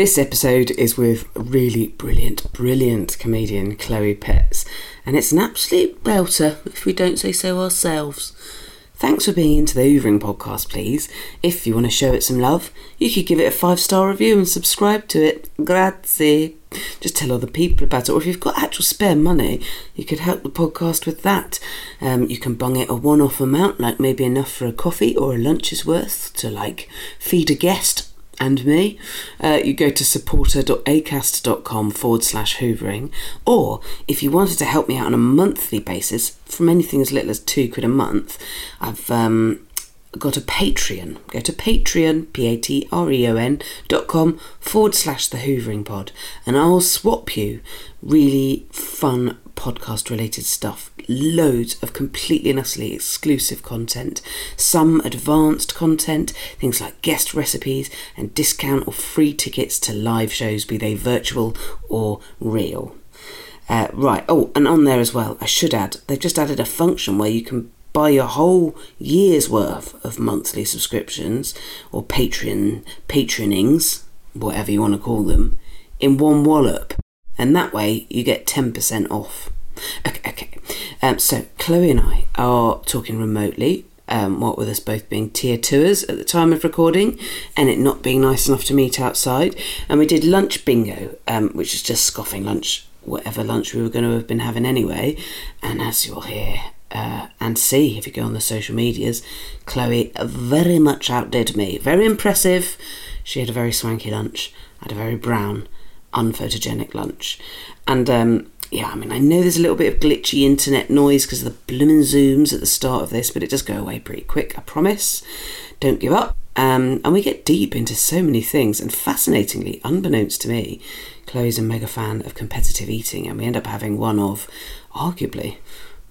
This episode is with really brilliant, brilliant comedian Chloe Petts, and it's an absolute belter if we don't say so ourselves. Thanks for being into the Hoovering podcast, please. If you want to show it some love, you could give it a five star review and subscribe to it. Grazie. Just tell other people about it, or if you've got actual spare money, you could help the podcast with that. Um, you can bung it a one off amount, like maybe enough for a coffee or a lunch's worth to like feed a guest and me, uh, you go to supporter.acast.com forward slash hoovering. Or if you wanted to help me out on a monthly basis, from anything as little as two quid a month, I've um, got a Patreon. Go to Patreon, P A T R E O N dot com forward slash the hoovering pod, and I'll swap you really fun podcast related stuff. Loads of completely and utterly exclusive content, some advanced content, things like guest recipes and discount or free tickets to live shows, be they virtual or real. Uh, right, oh, and on there as well, I should add, they've just added a function where you can buy your whole year's worth of monthly subscriptions or Patreon patronings, whatever you want to call them, in one wallop and that way you get 10% off. Okay, okay. Um, so Chloe and I are talking remotely. Um, what with us both being tier tours at the time of recording and it not being nice enough to meet outside. And we did lunch bingo, um, which is just scoffing lunch, whatever lunch we were going to have been having anyway. And as you'll hear uh, and see if you go on the social medias, Chloe very much outdid me. Very impressive. She had a very swanky lunch. I had a very brown unphotogenic lunch. And um, yeah, I mean, I know there's a little bit of glitchy internet noise because of the blooming zooms at the start of this, but it does go away pretty quick, I promise. Don't give up. Um, and we get deep into so many things, and fascinatingly, unbeknownst to me, Chloe's a mega fan of competitive eating, and we end up having one of, arguably,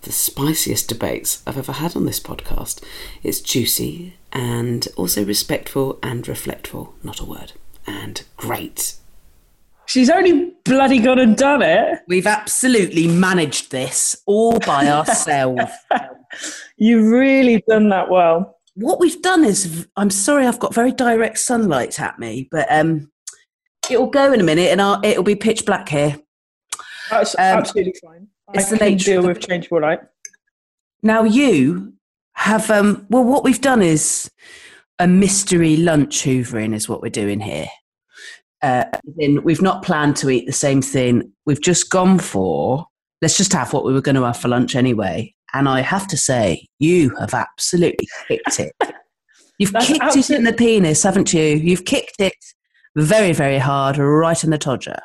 the spiciest debates I've ever had on this podcast. It's juicy and also respectful and reflectful, not a word, and great. She's only bloody gone and done it. We've absolutely managed this all by ourselves. You've really done that well. what we've done is, I'm sorry, I've got very direct sunlight at me, but um, it'll go in a minute, and I'll, it'll be pitch black here. That's Um, absolutely fine. it's I the can nature deal the- with changeable light. Now you have um well what we've done is a mystery lunch hoovering is what we're doing here. Uh, then we've not planned to eat the same thing. We've just gone for let's just have what we were going to have for lunch anyway. And I have to say, you have absolutely kicked it. You've That's kicked it in the penis, haven't you? You've kicked it very, very hard, right in the todger.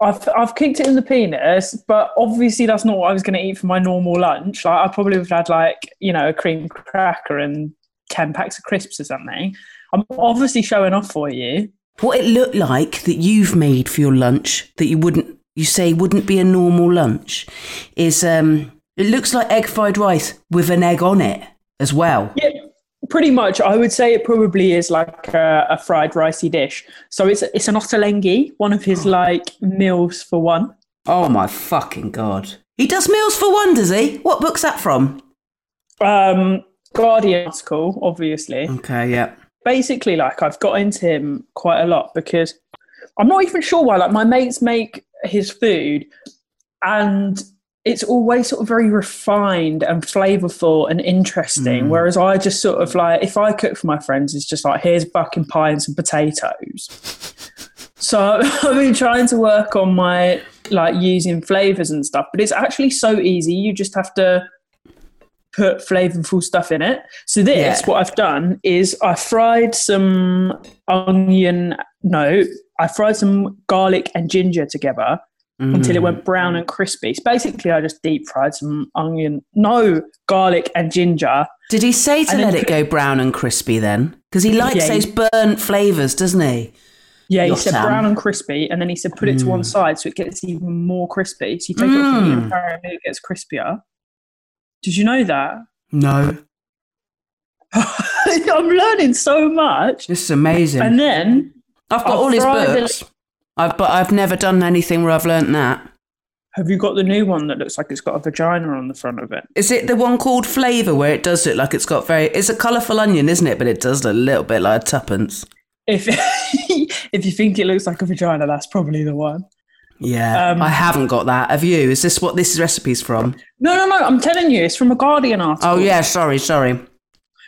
I've I've kicked it in the penis, but obviously that's not what I was going to eat for my normal lunch. Like I probably would have had like you know a cream cracker and ten packs of crisps or something. I'm obviously showing off for you. What it looked like that you've made for your lunch that you wouldn't, you say wouldn't be a normal lunch, is um, it looks like egg fried rice with an egg on it as well. Yeah, pretty much. I would say it probably is like a, a fried ricey dish. So it's it's an ottolenghi, one of his like meals for one. Oh my fucking god! He does meals for one, does he? What book's that from? Um, Guardian article, obviously. Okay, yeah. Basically like I've got into him quite a lot because I'm not even sure why. Like my mates make his food and it's always sort of very refined and flavorful and interesting. Mm. Whereas I just sort of like if I cook for my friends, it's just like here's bucking pie and some potatoes. So I've been trying to work on my like using flavors and stuff, but it's actually so easy. You just have to put flavorful stuff in it. So this, Yeah. what I've done is I fried some onion. No, I fried some garlic and ginger together until it Mm. went brown and crispy. So basically, I just deep fried some onion. No, garlic and ginger. Did he say to let it go brown and crispy then? Because he likes Yeah, those burnt flavours, doesn't he? Yeah, he said Sam. brown and crispy, and then he said put it to Mm. one side so it gets even more crispy. So you take it off the heat and it gets crispier. Did you know that? No. I'm learning so much. This is amazing. And then I've got I'll all his fry the- books. I've, but I've never done anything where I've learnt that. have you got the new one that looks like it's got a vagina on the front of it? Is it the one called Flavour where it does look like it's got very. It's a colourful onion, isn't it? But it does look a little bit like a tuppence. If if you think it looks like a vagina, that's probably the one. Yeah. Um, I haven't got that. Have you? Is this what this recipe's from? No, no, no. I'm telling you, it's from a Guardian article. Oh, yeah. Sorry, sorry.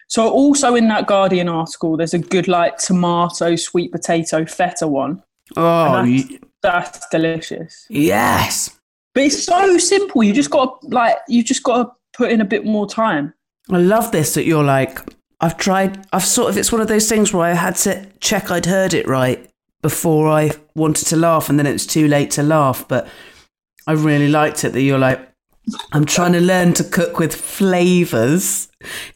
So also in that Guardian article, there's a good like tomato, sweet potato, feta one. Oh, And y- that's, that's delicious. yes. But it's so simple. You just got to like you just got to put in a bit more time. I love this that you're like, I've tried, I've sort of, it's one of those things where I had to check I'd heard it right before I wanted to laugh and then it was too late to laugh. But I really liked it that you're like, I'm trying to learn to cook with flavours.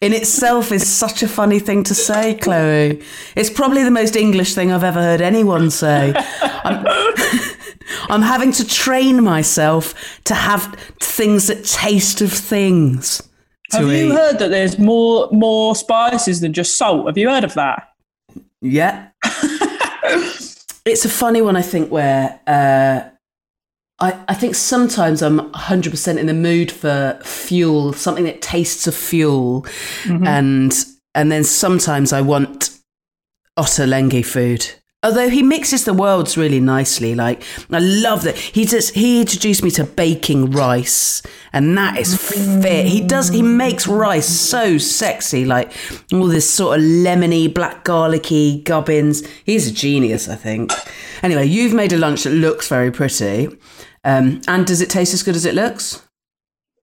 In itself is such a funny thing to say, Chloe. It's probably the most English thing I've ever heard anyone say. I'm, I'm having to train myself to have things that taste of things. Have you eat. heard that there's more more spices than just salt? Have you heard of that? Yeah. it's a funny one, I think, where uh, I, I think sometimes I'm 100% in the mood for fuel, something that tastes of fuel. And, and then sometimes I want otter Ottolenghi food. Although he mixes the worlds really nicely, like I love that he just he introduced me to baking rice, and that is fit. He does he makes rice so sexy, like all this sort of lemony, black garlicky gubbins. He's a genius, I think. Anyway, you've made a lunch that looks very pretty, um, and does it taste as good as it looks?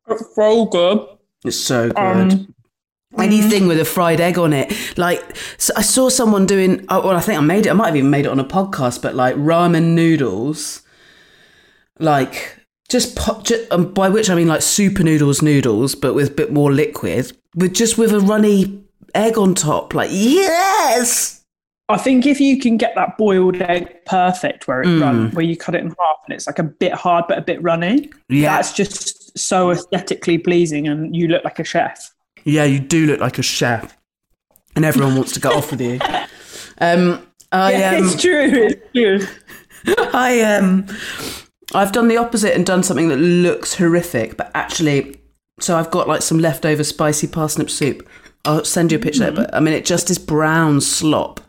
It's So good. It's so good. Um, Anything with a fried egg on it. Like, so I saw someone doing, oh, well, I think I made it, I might have even made it on a podcast, but like ramen noodles, like just, pop, ju- um, by which I mean like super noodles noodles, but with a bit more liquid, with just with a runny egg on top. Like, yes! I think if you can get that boiled egg perfect, where it Mm. run, where you cut it in half and it's like a bit hard but a bit runny, Yeah. that's just so aesthetically pleasing, and you look like a chef. Yeah, you do look like a chef, and everyone wants to get off with you. Um, I, um, it's true. It's true. I um I've done the opposite and done something that looks horrific, but actually so I've got like some leftover spicy parsnip soup. I'll send you a picture it, but I mean it just is brown slop.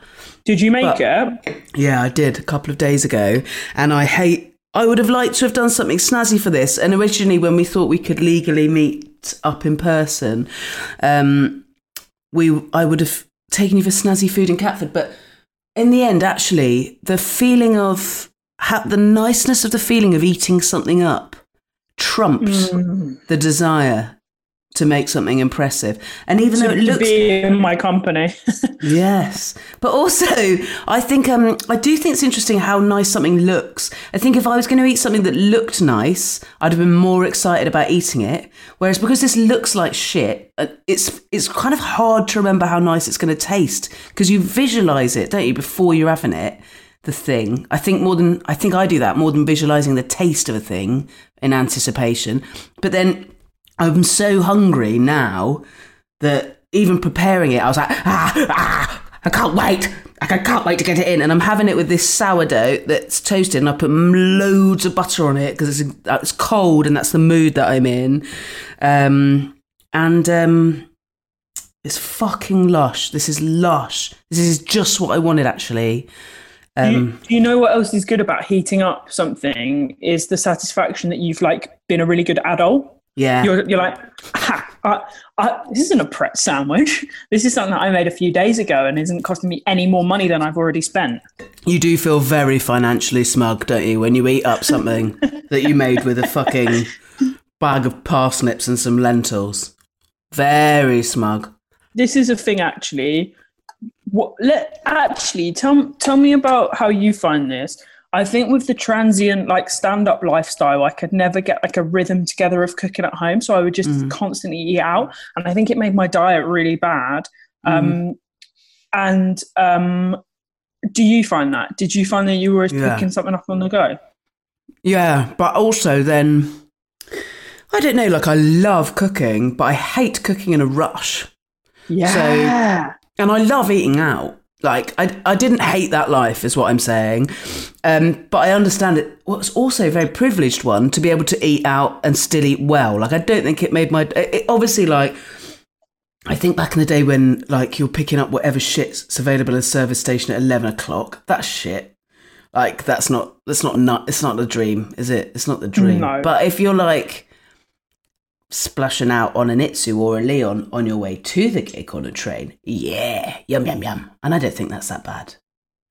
Did you make But- it? Yeah, I did a couple of days ago, and I hate. I would have liked to have done something snazzy for this. And originally, when we thought we could legally meet up in person, um, we I would have taken you for snazzy food in Catford. But in the end, actually, the feeling of ha- the niceness of the feeling of eating something up trumps Mm. the desire to make something impressive. And even though it to looks be in my company. Yes, but also I think um I do think it's interesting how nice something looks. I think if I was going to eat something that looked nice, I'd have been more excited about eating it. Whereas because this looks like shit, uh, it's it's kind of hard to remember how nice it's going to taste because you visualize it, don't you, before you're having it. The thing I think more than I think I do that more than visualizing the taste of a thing in anticipation. But then I'm so hungry now that even preparing it, I was like, ah, ah, I can't wait. I can't wait to get it in. And I'm having it with this sourdough that's toasted, and I put loads of butter on it because it's, it's cold and that's the mood that I'm in. Um, and um, it's fucking lush. This is lush. This is just what I wanted, actually. Do you, Um, do you know what else is good about heating up something? Is the satisfaction that you've like been a really good adult. Yeah. You're, you're like, ha, I, I, this isn't a Pret sandwich. This is something that I made a few days ago and isn't costing me any more money than I've already spent. You do feel very financially smug, don't you, when you eat up something that you made with a fucking bag of parsnips and some lentils? Very smug. This is a thing, actually. What? Let actually tell tell me about how you find this. I think with the transient like stand up lifestyle, I could never get like a rhythm together of cooking at home, so I would just constantly eat out, and I think it made my diet really bad. Um, and um, do you find that? Did you find that you were Yeah. picking something up on the go? Yeah, but also then, I don't know, like I love cooking, but I hate cooking in a rush. Yeah. and I love eating out. Like I, I didn't hate that life, is what I'm saying. Um, but I understand it was also a very privileged one to be able to eat out and still eat well. Like I don't think it made my. It, obviously, like I think back in the day when like you're picking up whatever shit's available at a service station at eleven o'clock. That's shit. Like that's not that's not not it's not the dream, is it? It's not the dream. No. But if you're like splashing out on an Itsu or a Leon on your way to the gig on a train, yeah, yum yum yum. And I don't think that's that bad.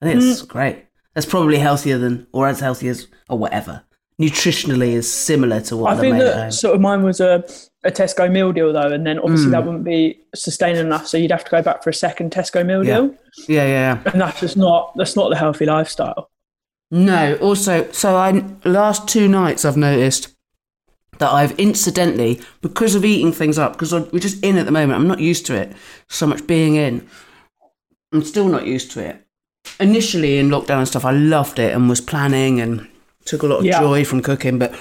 I think it's Mm. great. That's probably healthier than or as healthy as or whatever. Nutritionally is similar to what I think made that home. sort of mine was a, a Tesco meal deal though, and then Mm. obviously that wouldn't be sustaining enough, so you'd have to go back for a second Tesco meal Yeah. deal, Yeah, yeah, yeah. and that's just not that's not the healthy lifestyle. No, also, so I last two nights I've noticed that I've incidentally, because of eating things up, because we're just in at the moment, I'm not used to it so much being in. I'm still not used to it. Initially in lockdown and stuff, I loved it and was planning and took a lot of Yeah. joy from cooking, but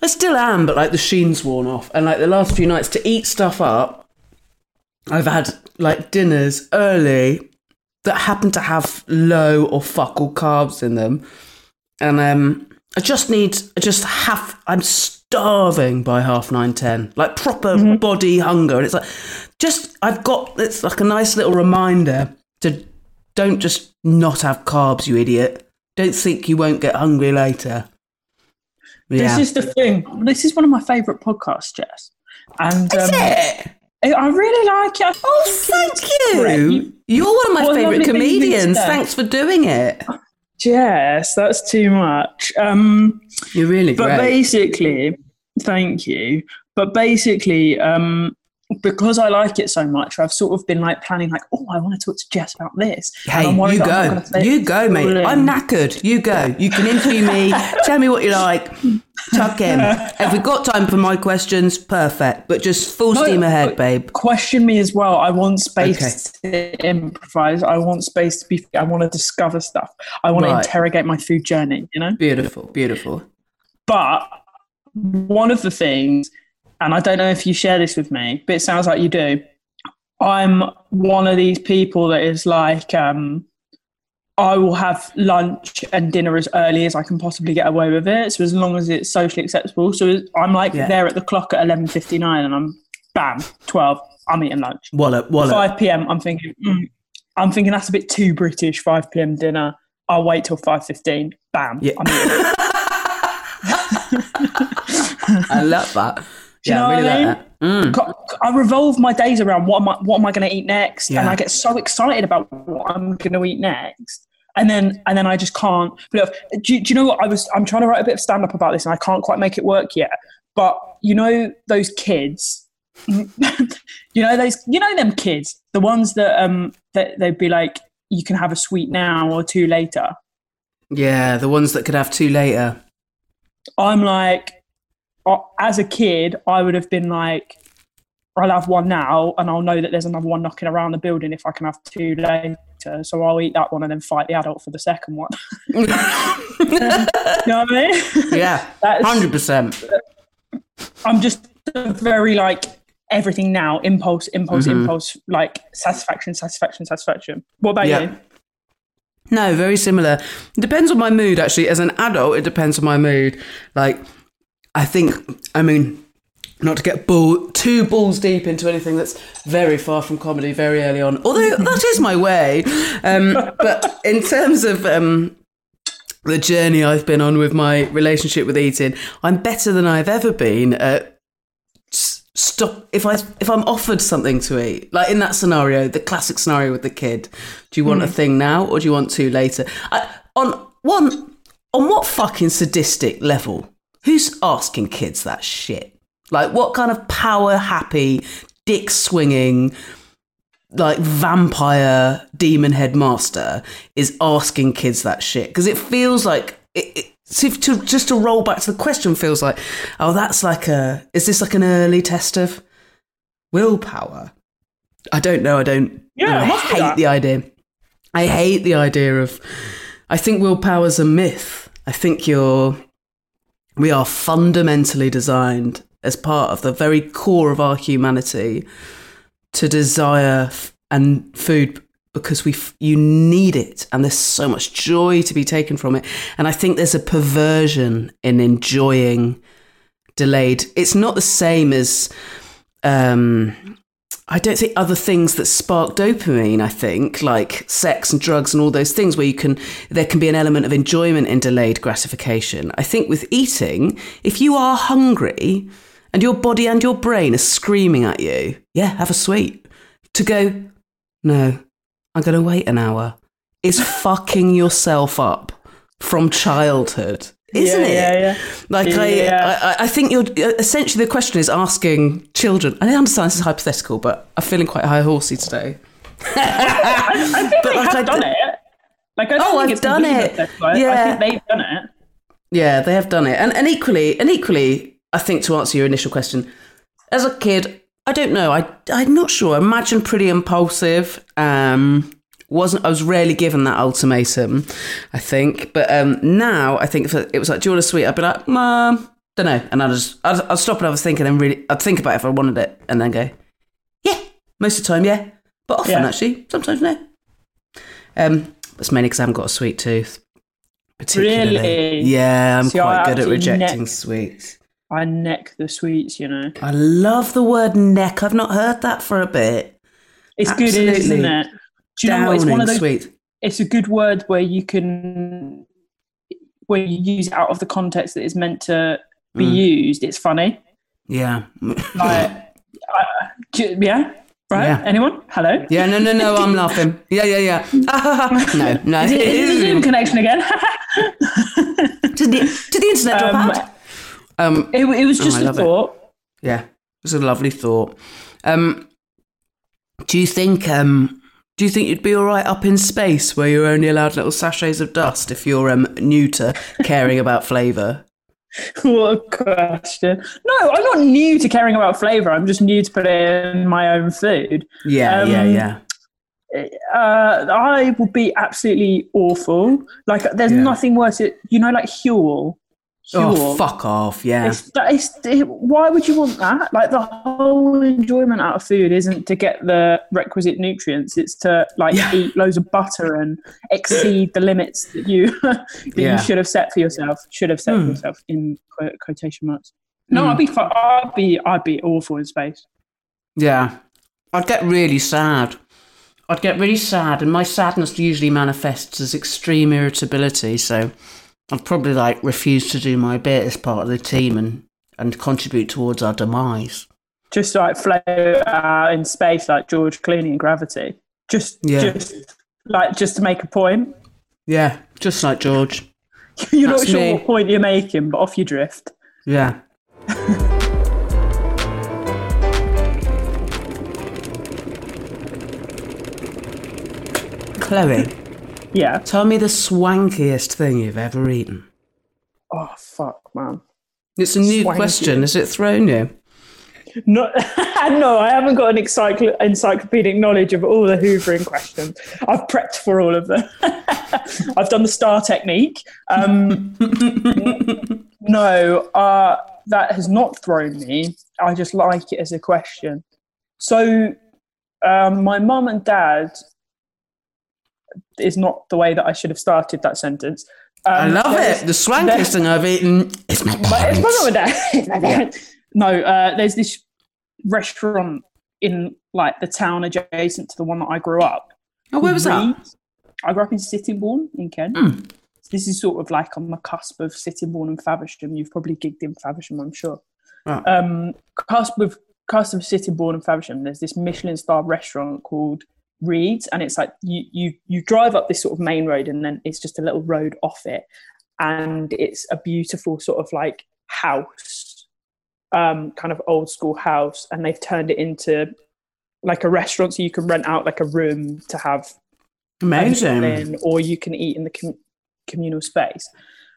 I still am, but like the sheen's worn off. And like the last few nights to eat stuff up, I've had like dinners early that happen to have low or fuck all carbs in them. And um I just need I just have I'm starving by half nine ten. Like proper body hunger. And it's like just I've got it's like a nice little reminder to don't just not have carbs, you idiot. Don't think you won't get hungry later. Yeah. This is the thing. This is one of my favourite podcasts, Jess, and Is um, it? I really like it. Oh, thank it's great. you. You're one of my a favourite you comedians. Thanks for doing it. Jess, that's too much. Um, You're really but great. basically, thank you. But basically, um, because I like it so much, I've sort of been like planning, like, oh, I want to talk to Jess about this. Hey, you that I'm not go. You go, mate. in. I'm knackered. You go. You can interview me. Tell me what you like. Tuck in. If we've got time for my questions, perfect. But just full No, steam ahead, babe. Question me as well. I want space to improvise. I want space to be. I want to discover stuff. I want Right. to interrogate my food journey. You know. Beautiful, beautiful. But one of the things, and I don't know if you share this with me, but it sounds like you do. I'm one of these people that is like, um, I will have lunch and dinner as early as I can possibly get away with it. So as long as it's socially acceptable. So I'm like Yeah. there at the clock at 11:59, and I'm bam 12. I'm eating lunch. Wallop, wallop. 5 p.m. I'm thinking, mm, I'm thinking that's a bit too British. 5 p.m. dinner. I'll wait till 5:15. Bam. Yeah. I'm eating. I love that. You yeah, know I really what I like mean? that. Co- I revolve my days around what am I what am I going to eat next, and I get so excited about what I'm going to eat next, and then and then I just can't. off. Do, do you know what I was? I'm trying to write a bit of stand up about this, and I can't quite make it work yet. But you know those kids, you know those you know them kids, the ones that um that they'd be like, you can have a sweet now or two later. Yeah, the ones that could have two later. I'm like, uh, as a kid, I would have been like, I'll have one now, and I'll know that there's another one knocking around the building if I can have two later. So I'll eat that one and then fight the adult for the second one. you know what I mean? Yeah, hundred percent. I'm just very like everything now, impulse, impulse, Mm-hmm. impulse, like satisfaction, satisfaction, satisfaction. What about Yeah. you? No, very similar. It depends on my mood, actually. As an adult, it depends on my mood. Like, I think, I mean, not to get ball, too balls deep into anything that's very far from comedy very early on, although that is my way. Um, but in terms of um, the journey I've been on with my relationship with eating, I'm better than I've ever been at stop if I if I'm offered something to eat, like in that scenario, the classic scenario with the kid. Do you want a thing now or do you want two later? I, on one on what fucking sadistic level? Who's asking kids that shit? Like what kind of power happy, dick swinging, like vampire demon headmaster is asking kids that shit? Because it feels like it, it so to just to roll back to the question feels like oh that's like a is this like an early test of willpower? I don't know. I don't Yeah, i it must be hate the idea. I hate the idea of i think willpower's a myth. I think you're we are fundamentally designed as part of the very core of our humanity to desire f- and food because we f- you need it and there's so much joy to be taken from it. And i think there's a perversion in enjoying delayed. It's not the same as um I don't think other things that spark dopamine, I think, like sex and drugs and all those things where you can there can be an element of enjoyment in delayed gratification. I think with eating, if you are hungry and your body and your brain are screaming at you, yeah, have a sweet. To go, no, I'm going to wait an hour is fucking yourself up from childhood, isn't Yeah, it? yeah, yeah. Like Yeah. I, I, I think you're essentially the question is asking children. I understand this is hypothetical, but I'm feeling quite high horsey today. I think But, they like, have I done it. Like, I don't Oh, think I've done it. hypothetical. I- I Yeah. think they've done it. Yeah, they have done it, and and equally, and equally, I think to answer your initial question, as a kid, I don't know. I I'm not sure. I imagine pretty impulsive. Um, wasn't I was rarely given that ultimatum. I think, but um, now I think it was like, "Do you want a sweet?" I'd be like, "Mom, don't know," and I'd just I'd, I'd stop and I was thinking and really I'd think about it if I wanted it, and then go, "Yeah." Most of the time, yeah, but often Yeah. actually, sometimes no. Um, that's mainly because I haven't got a sweet tooth. Particularly, Really? yeah, I'm See, I quite good at rejecting neck- sweets. I neck the sweets, you know. I love the word neck. I've not heard that for a bit. It's good, isn't it? Do you know what? It's one of those. sweet. It's a good word where you can, where you use it out of the context that it's meant to be Mm. used. It's funny. Yeah. Like, do- yeah, right. Yeah. Anyone? Hello. yeah, no, no, no, I'm laughing. Yeah, yeah, yeah. no, no. Is it, is it Zoom connection again? to, the, to the internet drop Um, out. Um, it, it was Oh, just I a love it. thought. yeah, it was a lovely thought. Um, do you think um, do you think you'd be all right up in space where you're only allowed little sachets of dust if you're um, new to caring about flavour? What a question. No, I'm not new to caring about flavour. I'm just new to put it in my own food. Yeah, yeah, Um, yeah. Uh, I would be absolutely awful. Like, there's Yeah. nothing worse. It, you know, like Huel. Oh, fuck off! Yeah, It's, is, it, why would you want that? Like the whole enjoyment out of food isn't to get the requisite nutrients; it's to like Yeah. eat loads of butter and exceed the limits that you that Yeah. you should have set for yourself. Should have set for Hmm. yourself in quotation marks. No, Hmm. I'd be I'd be I'd be awful in space. Yeah. I'd get really sad. I'd get really sad, and my sadness usually manifests as extreme irritability, so I'd probably like refuse to do my bit as part of the team and, and contribute towards our demise. just like float out in space like George Clooney in Gravity. Just, Yeah. just like just to make a point. Yeah, just like George. You're That's not sure me. what point you're making, but off you drift. Yeah. Chloe, Yeah. tell me the swankiest thing you've ever eaten. Oh fuck, man. It's a new Swanky. question. Has it thrown you? No, no, I haven't got an encycl- encyclopedic knowledge of all the hoovering questions. I've prepped for all of them. I've done the star technique. Um, no, uh, that has not thrown me. I just like it as a question. So, um, my mum and dad is not the way that I should have started that sentence. Um, I love it. The swankiest thing I've eaten is my but it's parents. my mum and dad. It's. No, uh, there's this restaurant in like the town adjacent to the one that I grew up. Oh, where was that? I grew up in Sittingbourne in Kent. Hmm. This is sort of like on the cusp of Sittingbourne and Faversham. You've probably gigged in Faversham, I'm sure. Right. Um, cusp of cusp of Sittingbourne and Faversham. There's this Michelin star restaurant called Read's, and it's like you you you drive up this sort of main road, and then it's just a little road off it, and it's a beautiful sort of like house, um, kind of old school house, and they've turned it into like a restaurant, so you can rent out like a room to have Amazing. in, or you can eat in the com- communal space.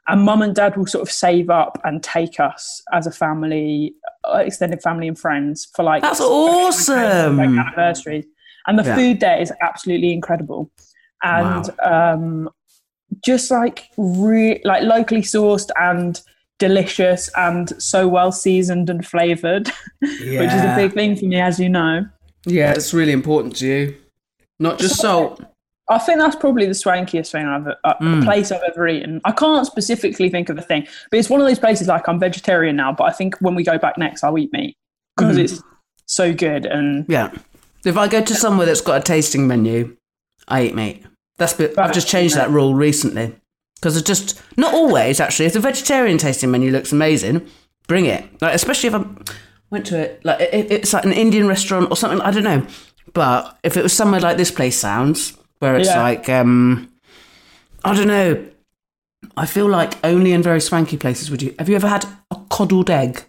And mum and dad will sort of save up and take us as a family, uh, extended family and friends for like That's occasions, like awesome. anniversaries. And the Yeah. food there is absolutely incredible, and um, just like re- like locally sourced and delicious and so well seasoned and flavored, which is a big thing for me, as you know. Yeah, it's really important to you. Not just salt. I think that's probably the swankiest thing I've uh, Mm. place I've ever eaten. I can't specifically think of a thing, but it's one of those places like I'm vegetarian now, but I think when we go back next, I'll eat meat because Mm. it's so good. And Yeah. If I go to somewhere that's got a tasting menu, I eat meat. That's bit, I've just changed that rule recently because it's just not always actually. If the vegetarian tasting menu looks amazing, bring it. Like especially if I went to it like it, it's like an Indian restaurant or something. I don't know, but if it was somewhere like this place sounds where it's Yeah. like um, I don't know. I feel like only in very swanky places would you. Have you ever had a coddled egg?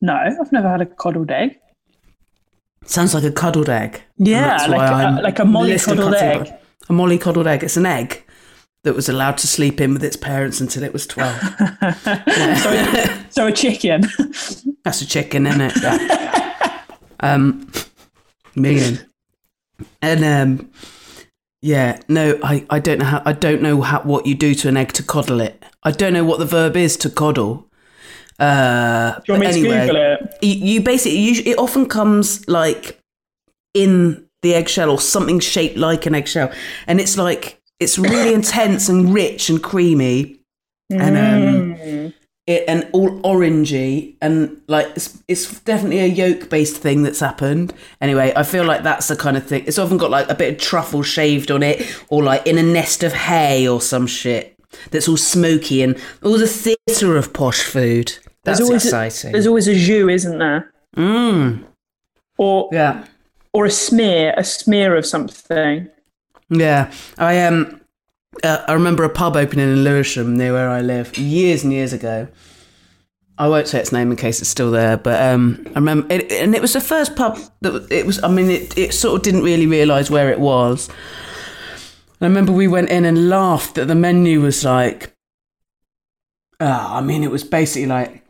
no, I've never had a coddled egg. Sounds like a cuddled egg. Yeah, like a- like a mollycoddled egg. A mollycoddled egg. It's an egg that was allowed to sleep in with its parents until it was 12. So a chicken. That's a chicken, isn't it? Yeah. um, million. And um, yeah, no, I, I don't know how I don't know how what you do to an egg to coddle it. I don't know what the verb is to coddle. Uh, Do you want me but to anyway, Google it? You, you basically you, it often comes like in the eggshell or something shaped like an eggshell. And it's like it's really intense and rich and creamy. And um it, and all orangey. And like it's, it's definitely a yolk based thing that's happened. Anyway i feel like that's the kind of thing. It's often got like a bit of truffle shaved on it or like in a nest of hay or some shit that's all smoky and all the theatre of posh food that's always exciting A, there's always a jus, isn't there? mm. Or yeah or a smear, a smear of something. Yeah, I um, uh, I remember a pub opening in Lewisham near where I live years and years ago. I won't say its name in case it's still there, but um, I remember, it, and it was the first pub that it was. I mean, it, it sort of didn't really realise where it was. I remember we went in and laughed that the menu was like, uh, I mean, it was basically like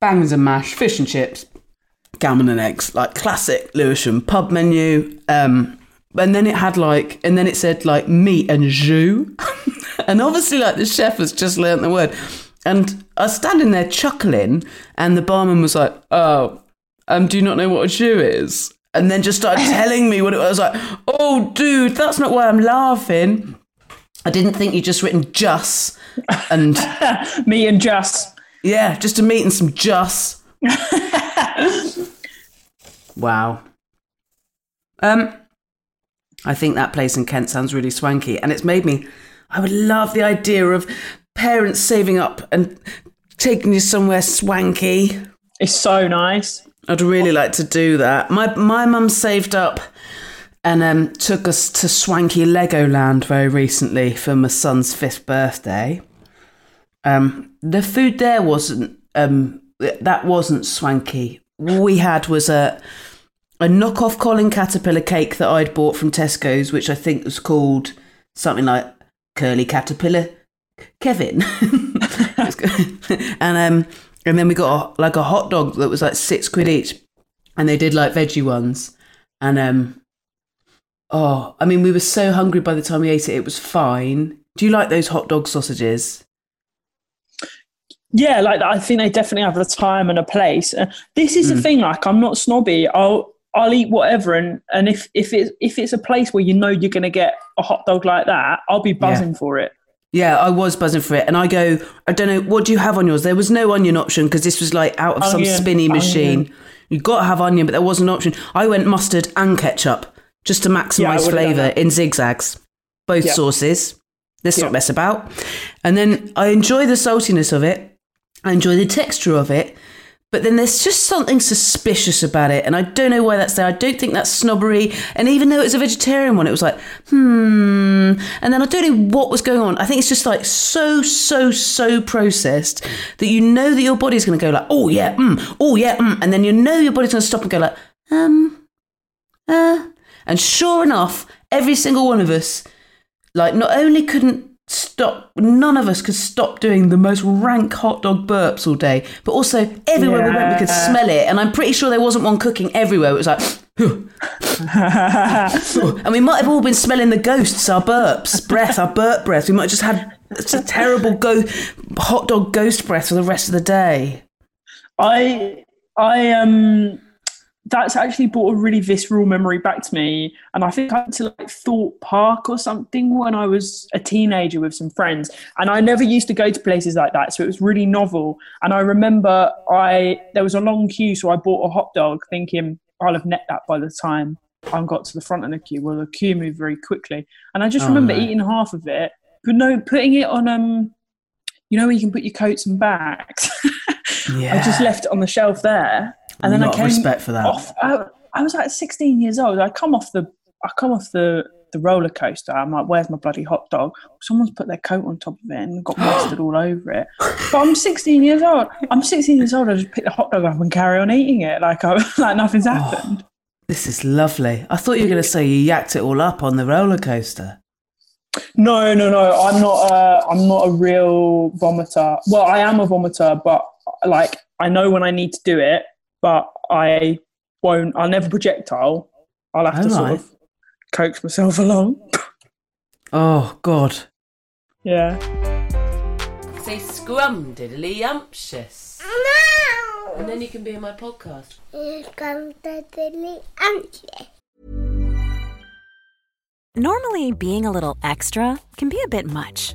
bangers and mash, fish and chips, gammon and eggs, like classic Lewisham pub menu. Um, and then it had like, and then it said like meat and jus. and obviously, like the chef has just learnt the word. And I was standing there chuckling, and the barman was like, "Oh, um, do you not know what a jus is?" And then just started telling me what it was. I was like, "Oh, dude, that's not why I'm laughing." I didn't think you'd just written "just" and Me and Just. Yeah, just a meat and some just. wow. Um, I think that place in Kent sounds really swanky, and it's made me. I would love the idea of parents saving up and taking you somewhere swanky. It's so nice. I'd really like to do that. My my mum saved up and um, took us to swanky Legoland very recently for my son's fifth birthday. Um, the food there wasn't um, that wasn't swanky. All we had was a a knockoff Colin Caterpillar cake that I'd bought from Tesco's, which I think was called something like Curly Caterpillar Kevin. and um, and then we got a, like a hot dog that was like six quid each, and they did like veggie ones, and um, oh, I mean, we were so hungry by the time we ate it. It was fine. Do you like those hot dog sausages? Yeah, like I think they definitely have a time and a place. Uh, this is the thing. Like I'm not snobby. I'll I'll eat whatever, and and if if it's if it's a place where you know you're going to get a hot dog like that, I'll be buzzing for it. Yeah, I was buzzing for it, and I go, I don't know, what do you have on yours? There was no onion option because this was like out of some Onion, spinny machine. onion. You got to have onion, but there was an option. I went mustard and ketchup just to maximise would've flavour in zigzags, both Yeah. sauces. Let's Yeah. not mess about. And then I enjoy the saltiness of it. I enjoy the texture of it. But then there's just something suspicious about it, and I don't know why that's there. I don't think that's snobbery. And even though it was a vegetarian one, it was like, hmm. And then I don't know what was going on. I think it's just like so, so, so processed that you know that your body's going to go like, oh yeah, mm, oh yeah, mm. and then you know your body's going to stop and go like, um, uh. And sure enough, every single one of us, like, not only couldn't stop, none of us could stop doing the most rank hot dog burps all day, but also everywhere we went, we could smell it. And I'm pretty sure there wasn't one cooking everywhere. It was like, and we might have all been smelling the ghosts, our burps, breath, our burp breath. We might have just had a terrible go- hot dog ghost breath for the rest of the day. I I um that's actually brought a really visceral memory back to me. And I think I went to like Thorpe Park or something when I was a teenager with some friends. And I never used to go to places like that. So it was really novel. And I remember I there was a long queue, so I bought a hot dog thinking I'll have net that by the time I got to the front of the queue. Well the queue moved very quickly. And I just Oh, remember no. eating half of it, but no putting it on um you know where you can put your coats and bags. Yeah. I just left it on the shelf there, and then lot I came respect for that. Off, I, I was like 16 years old. I come off the I come off the the roller coaster. I'm like, where's my bloody hot dog? Someone's put their coat on top of it and got mustard all over it. But I'm 16 years old. I'm 16 years old. I just pick the hot dog up and carry on eating it like I like nothing's oh, happened. This is lovely. I thought you were going to say you yacked it all up on the roller coaster. No, no, no. I'm not. A, I'm not a real vomiter. Well, I am a vomiter, but like I know when I need to do it, but I won't. I'll never projectile. I'll have to sort Alright. of coax myself along. Oh, God. yeah. Say scrum diddly umptious. And then you can be in my podcast. Normally, being a little extra can be a bit much,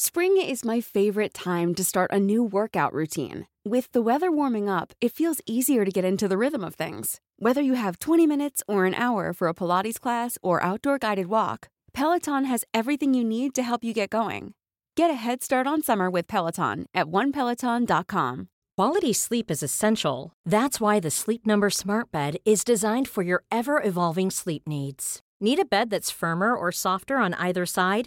Spring is my favorite time to start a new workout routine. With the weather warming up, it feels easier to get into the rhythm of things. Whether you have 20 minutes or an hour for a Pilates class or outdoor guided walk, Peloton has everything you need to help you get going. Get a head start on summer with Peloton at onepeloton.com. Quality sleep is essential. That's why the Sleep Number Smart Bed is designed for your ever evolving sleep needs. Need a bed that's firmer or softer on either side?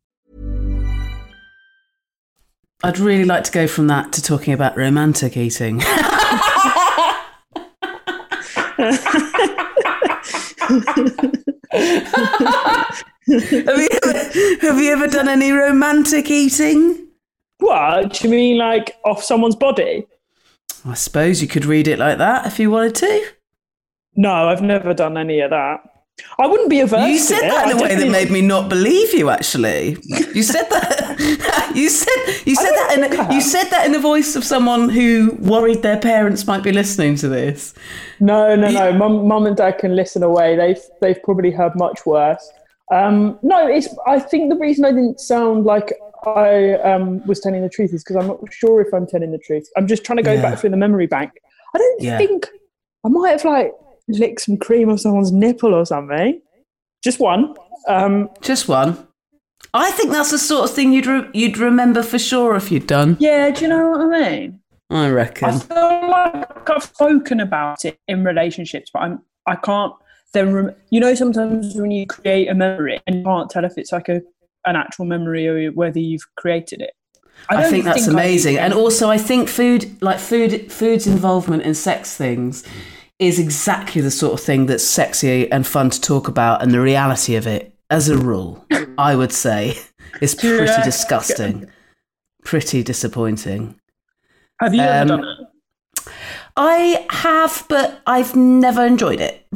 I'd really like to go from that to talking about romantic eating. have, you ever, have you ever done any romantic eating? What? Do you mean like off someone's body? I suppose you could read it like that if you wanted to. No, I've never done any of that. I wouldn't be averse. You to said it. that in I a way that definitely- made me not believe you. Actually, you said that. you said you said that. think I In, you said that in the voice of someone who worried their parents might be listening to this. No, no, no. Mum, mum and dad can listen away. They've they've probably heard much worse. Um, no, it's. I think the reason I didn't sound like I um, was telling the truth is because I'm not sure if I'm telling the truth. I'm just trying to go Yeah. back through the memory bank. I don't Yeah. think I might have like licked some cream off someone's nipple or something. Just one. Um, Just one. I think that's the sort of thing you'd re- you'd remember for sure if you'd done. yeah, do you know what I mean? I reckon. I reckon. feel like I've spoken about it in relationships, but I'm I can't then rem- you know sometimes when you create a memory and you can't tell if it's like a an actual memory or whether you've created it. I, don't think that's I- amazing, and also I think food, like food, food's involvement in sex things, is exactly the sort of thing that's sexy and fun to talk about. And the reality of it, as a rule, I would say, is pretty disgusting, pretty disappointing. have you ever um, done it? I have, but I've never enjoyed it.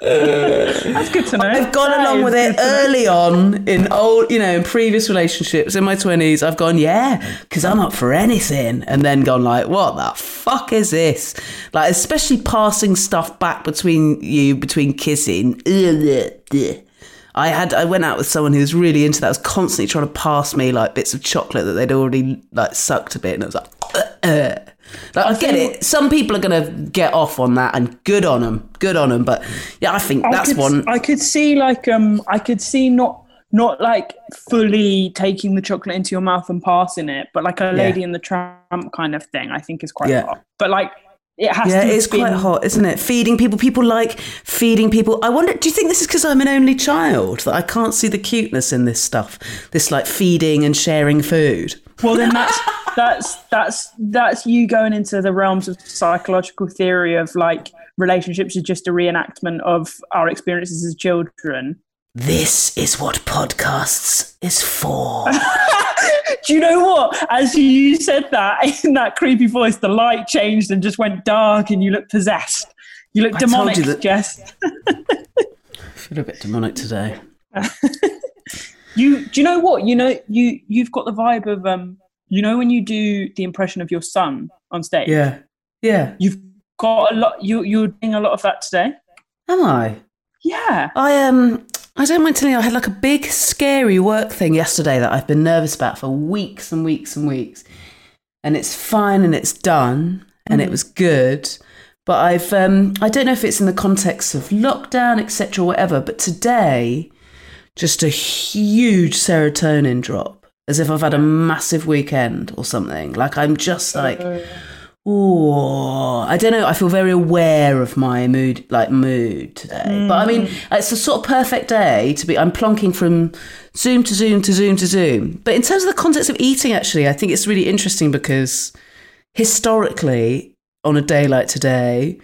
That's good to know. I've gone That along with it early on in old, you know, in previous relationships in my twenties. I've gone, yeah, because I'm up for anything, and then gone like, what the fuck is this? Like, especially passing stuff back between you, between kissing. I had, I went out with someone who was really into that. Was constantly trying to pass me like bits of chocolate that they'd already like sucked a bit, and it was like. Uh, uh. Like, I, get it. Some people are going to get off on that, and good on them. Good on them. But yeah, I think I that's could, one. I could see like um I could see not not like fully taking the chocolate into your mouth and passing it, but like a lady in the tramp kind of thing. I think is quite Yeah. hot. But like it has Yeah, to. it is be quite hot, isn't it? Feeding people. People like feeding people. I wonder, do you think this is because I'm an only child that I can't see the cuteness in this stuff? This like feeding and sharing food. Well, then that's that's that's that's you going into the realms of psychological theory of like relationships are just a reenactment of our experiences as children. This is what podcasts is for. Do you know what? As you said that in that creepy voice, the light changed and just went dark, and you look possessed. You look I told demonic, you that- Jess. feel a bit demonic today. You do you know what? You know you you've got the vibe of um. You know when you do the impression of your son on stage. Yeah, yeah. You've got a lot. You you're doing a lot of that today. Am I? Yeah. I um. I don't mind telling you, I had like a big scary work thing yesterday that I've been nervous about for weeks and weeks and weeks, and it's fine and it's done and it was good. But I've um. I don't know if it's in the context of lockdown, etc., or whatever. But today, just a huge serotonin drop, as if I've had a massive weekend or something. Like I'm just oh. like. Oh, I don't know. I feel very aware of my mood, like mood today. But I mean, hmm. it's a sort of perfect day to be. I'm plonking from Zoom to Zoom to Zoom to Zoom. But in terms of the context of eating, actually, I think it's really interesting because historically, on a day like today,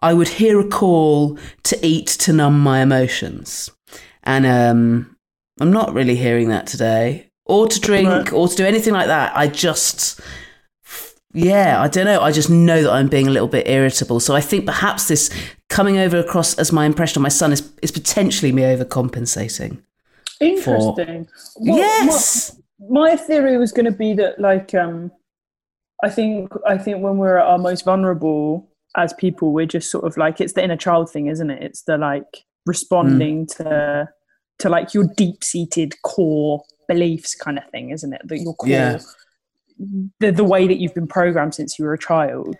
I would hear a call to eat to numb my emotions, and um, I'm not really hearing that today, or to drink, or to do anything like that. I just yeah, I don't know. I just know that I'm being a little bit irritable. So I think perhaps this coming over across as my impression of my son is, is potentially me overcompensating. Interesting. Well, yes. My, my theory was going to be that, like, um, I think I think when we're at our most vulnerable as people, we're just sort of like it's the inner child thing, isn't it? It's the like responding to to like your deep seated core beliefs kind of thing, isn't it? That your core, Yeah. the the way that you've been programmed since you were a child.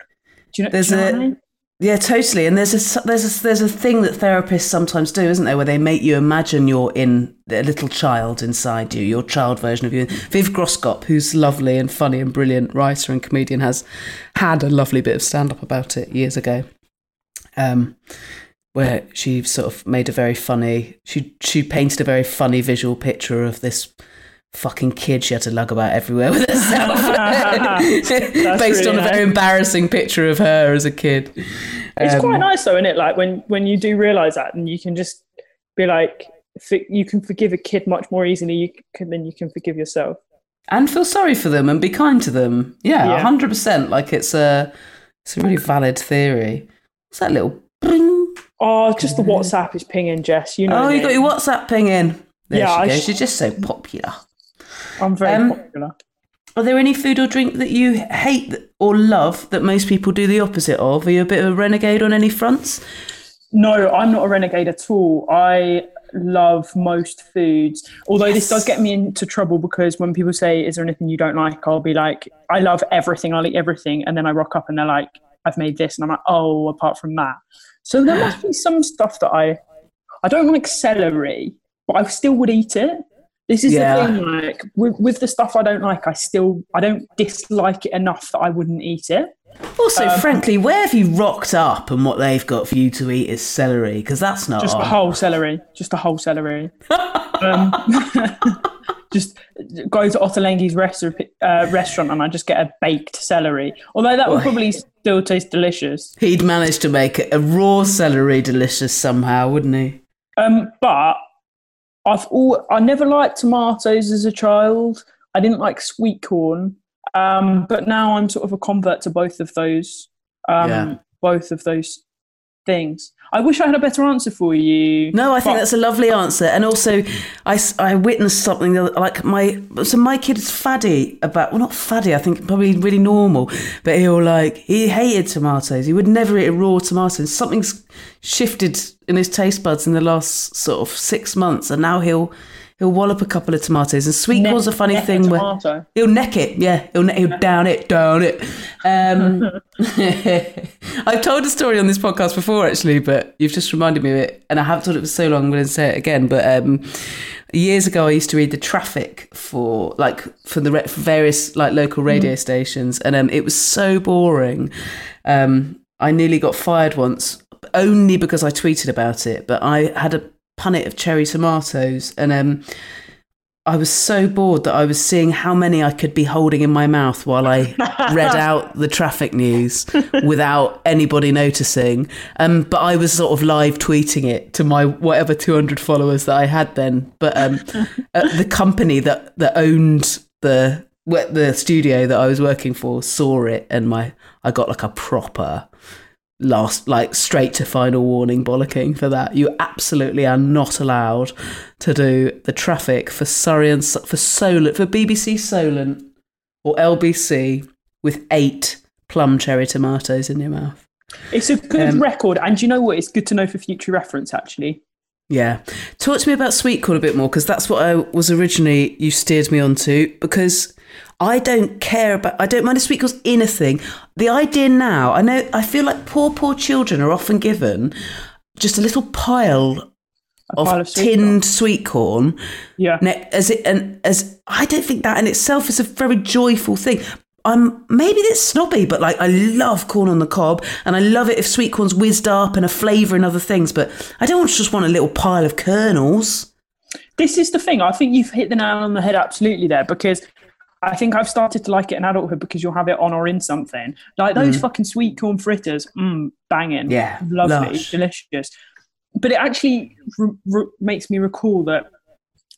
Do you know? There's you know what I a- mean? Yeah, totally. And there's a there's a, there's a thing that therapists sometimes do, isn't there, where they make you imagine you're in a little child inside you, your child version of you. Viv Groskop, who's lovely and funny and brilliant writer and comedian, has had a lovely bit of stand up about it years ago. Um, where she sort of made a very funny she she painted a very funny visual picture of this fucking kid she had to lug about everywhere with herself based really on a very embarrassing picture of her as a kid It's Um, quite nice though, isn't it? Like when when you do realize that, and you can just be like, you can forgive a kid much more easily you can, than you can forgive yourself. and feel sorry for them and be kind to them. Yeah, Yeah. hundred percent. Like it's a it's a really valid theory. What's that little? Oh, just the WhatsApp is pinging, Jess. You know. oh, you got your WhatsApp pinging. There Yeah, she goes. sh- She's just so popular. I'm very Um, popular. Are there any food or drink that you hate or love that most people do the opposite of? Are you a bit of a renegade on any fronts? No, I'm not a renegade at all. I love most foods. Although this does get me into trouble because when people say, Is there anything you don't like? I'll be like, I love everything, I'll eat everything. And then I rock up and they're like, I've made this. And I'm like, Oh, apart from that. So there must be some stuff that I I don't like celery, but I still would eat it. This is Yeah. the thing, like with, with the stuff I don't like, I still I don't dislike it enough that I wouldn't eat it. Also, Um, frankly, where have you rocked up and what they've got for you to eat is celery? Because that's not just a whole celery, just a whole celery. um, just go to Ottolenghi's recipe, uh, restaurant and I just get a baked celery. Although that would probably still taste delicious. He'd managed to make a raw celery delicious somehow, wouldn't he? Um, but I've all I never liked tomatoes as a child. I didn't like sweet corn. Um, but now I'm sort of a convert to both of those. Um, Yeah. both of those things. I wish I had a better answer for you. No, I think but- that's a lovely answer. And also, I, I witnessed something other- like my so my kid is faddy about well not faddy I think probably really normal, but he'll like he hated tomatoes. He would never eat a raw tomato. And something's shifted in his taste buds in the last sort of six months, and now he'll he'll wallop a couple of tomatoes. And sweet Neck- corn's a funny neck a thing where. He'll neck it, yeah. He'll, ne- he'll down it, down it. Um, I've told a story on this podcast before, actually, but you've just reminded me of it, and I haven't told it for so long. I'm going to say it again. But um, years ago, I used to read the traffic for like for the re- for various like local radio stations, and um, it was so boring. Um, I nearly got fired once, only because I tweeted about it. But I had a punnet of cherry tomatoes, and um, I was so bored that I was seeing how many I could be holding in my mouth while I read out the traffic news without anybody noticing. Um, but I was sort of live tweeting it to my whatever 200 followers that I had then. But um, uh, the company that, that owned the the studio that I was working for saw it, and my I got like a proper last like straight to final warning bollocking for that you absolutely are not allowed to do the traffic for surrey and for solent for bbc solent or lbc with eight plum cherry tomatoes in your mouth It's a good Um, record, and you know what? It's good to know for future reference. Actually, yeah talk to me about sweet corn a bit more because that's what i was originally you steered me onto because I don't care about. I don't mind if sweet corn's in a thing. The idea now, I know. I feel like poor, poor children are often given just a little pile a of, pile of sweet tinned corn. sweet corn. Yeah. As it and as I don't think that in itself is a very joyful thing. I'm maybe it's snobby, but like I love corn on the cob, and I love it if sweet corn's whizzed up and a flavour and other things. But I don't just want a little pile of kernels. This is the thing. I think you've hit the nail on the head absolutely there because I think I've started to like it in adulthood because you'll have it on or in something. Like those fucking sweet corn fritters, mm, banging. Yeah, Lovely, lush. delicious. But it actually re- re- makes me recall that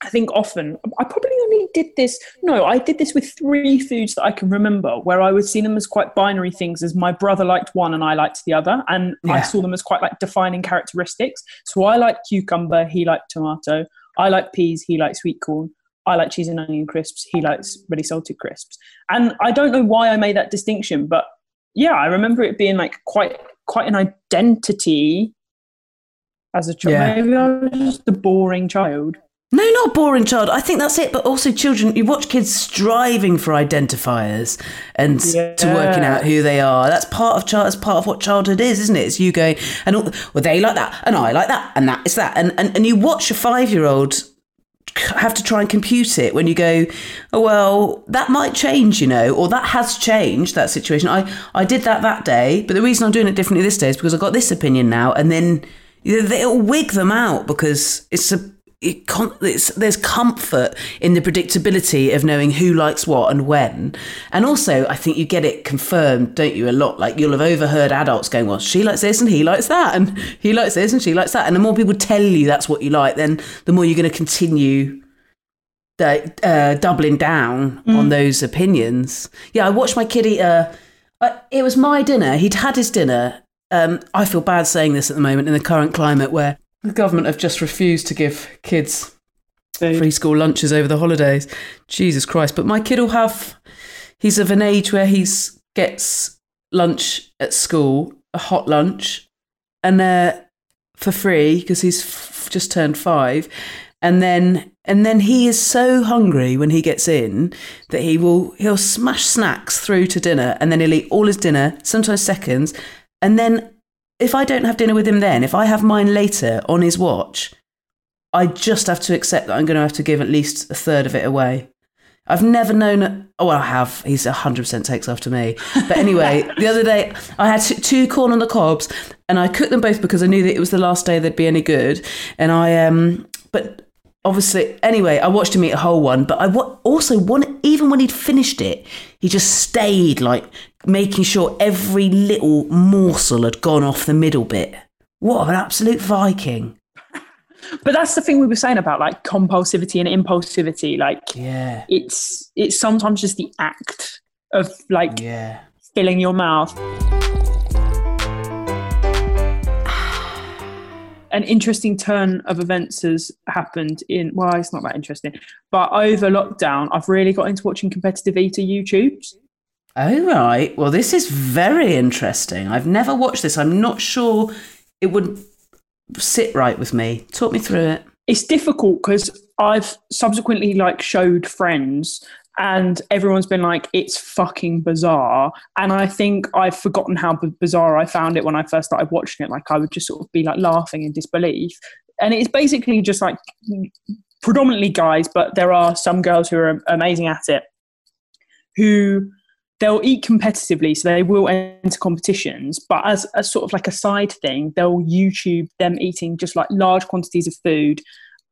I think often, I probably only did this, no, I did this with three foods that I can remember where I would see them as quite binary things, as my brother liked one and I liked the other. And I saw them as quite like defining characteristics. So I like cucumber, he liked tomato. I like peas, he likes sweet corn. I like cheese and onion crisps, he likes really salted crisps. And I don't know why I made that distinction, but yeah, I remember it being like quite quite an identity as a child. Yeah. Maybe I was just a boring child. No, not boring child. I think that's it. But also, children, you watch kids striving for identifiers and to working out who they are. That's part of child. That's part of what childhood is, isn't it? It's you going and all, well, they like that, and I like that, and that is that, and and, and you watch a five year old have to try and compute it when you go oh well that might change you know or that has changed that situation. I i did that that day but the reason i'm doing it differently this day is because i've got this opinion now and then they'll wig them out because it's a it con- it's, there's comfort in the predictability of knowing who likes what and when. And also, I think you get it confirmed, don't you, a lot? Like you'll have overheard adults going, well, she likes this and he likes that, and he likes this and she likes that. And the more people tell you that's what you like, then the more you're going to continue the, uh, doubling down on those opinions. Yeah, I watched my kid eat a. Uh, it was my dinner. He'd had his dinner. Um, I feel bad saying this at the moment in the current climate where the government have just refused to give kids free school lunches over the holidays. Jesus Christ! But my kid will have. He's of an age where he gets lunch at school, a hot lunch, and uh, for free because he's f- just turned five, and then and then he is so hungry when he gets in that he will he'll smash snacks through to dinner, and then he'll eat all his dinner, sometimes seconds, and then if I don't have dinner with him then, if I have mine later on his watch, I just have to accept that I'm going to have to give at least a third of it away. I've never known. Oh, well, I have. He's 100% takes after me. But anyway, the other day I had two corn on the cobs and I cooked them both because I knew that it was the last day they'd be any good. And I, um, but obviously, anyway, I watched him eat a whole one. But I also, one, even when he'd finished it, he just stayed like making sure every little morsel had gone off the middle bit. What an absolute Viking. But that's the thing we were saying about like compulsivity and impulsivity. Like Yeah. it's it's sometimes just the act of like Yeah. filling your mouth. An interesting turn of events has happened in well, it's not that interesting. But over lockdown, I've really got into watching competitive eater YouTubes. Oh, right. Well, this is very interesting. I've never watched this. I'm not sure it would sit right with me. Talk me through it. it's difficult because I've subsequently like showed friends and everyone's been like it's fucking bizarre and I think I've forgotten how b- bizarre I found it when I first started watching it like I would just sort of be like laughing in disbelief and it's basically just like predominantly guys but there are some girls who are amazing at it who they'll eat competitively so they will enter competitions but as a sort of like a side thing they'll youtube them eating just like large quantities of food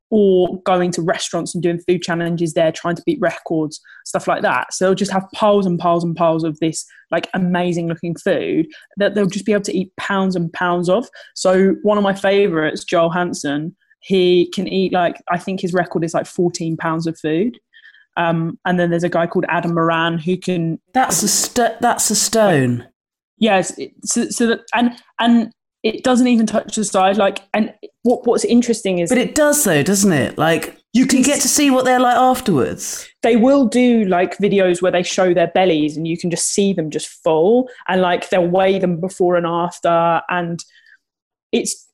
or going to restaurants and doing food challenges there trying to beat records stuff like that. So they'll just have piles and piles and piles of this like amazing looking food that they'll just be able to eat pounds and pounds of. So one of my favorites joel hansen he can eat like i think his record is like 14 pounds of food um, and then there's a guy called Adam Moran who can That's a st- that's a stone. yes so, so that and and it doesn't even touch the side like and what what's interesting is But it does though, doesn't it? Like you can get to see what they're like afterwards. they will do like videos where they show their bellies and you can just see them just full and like they'll weigh them before and after and it's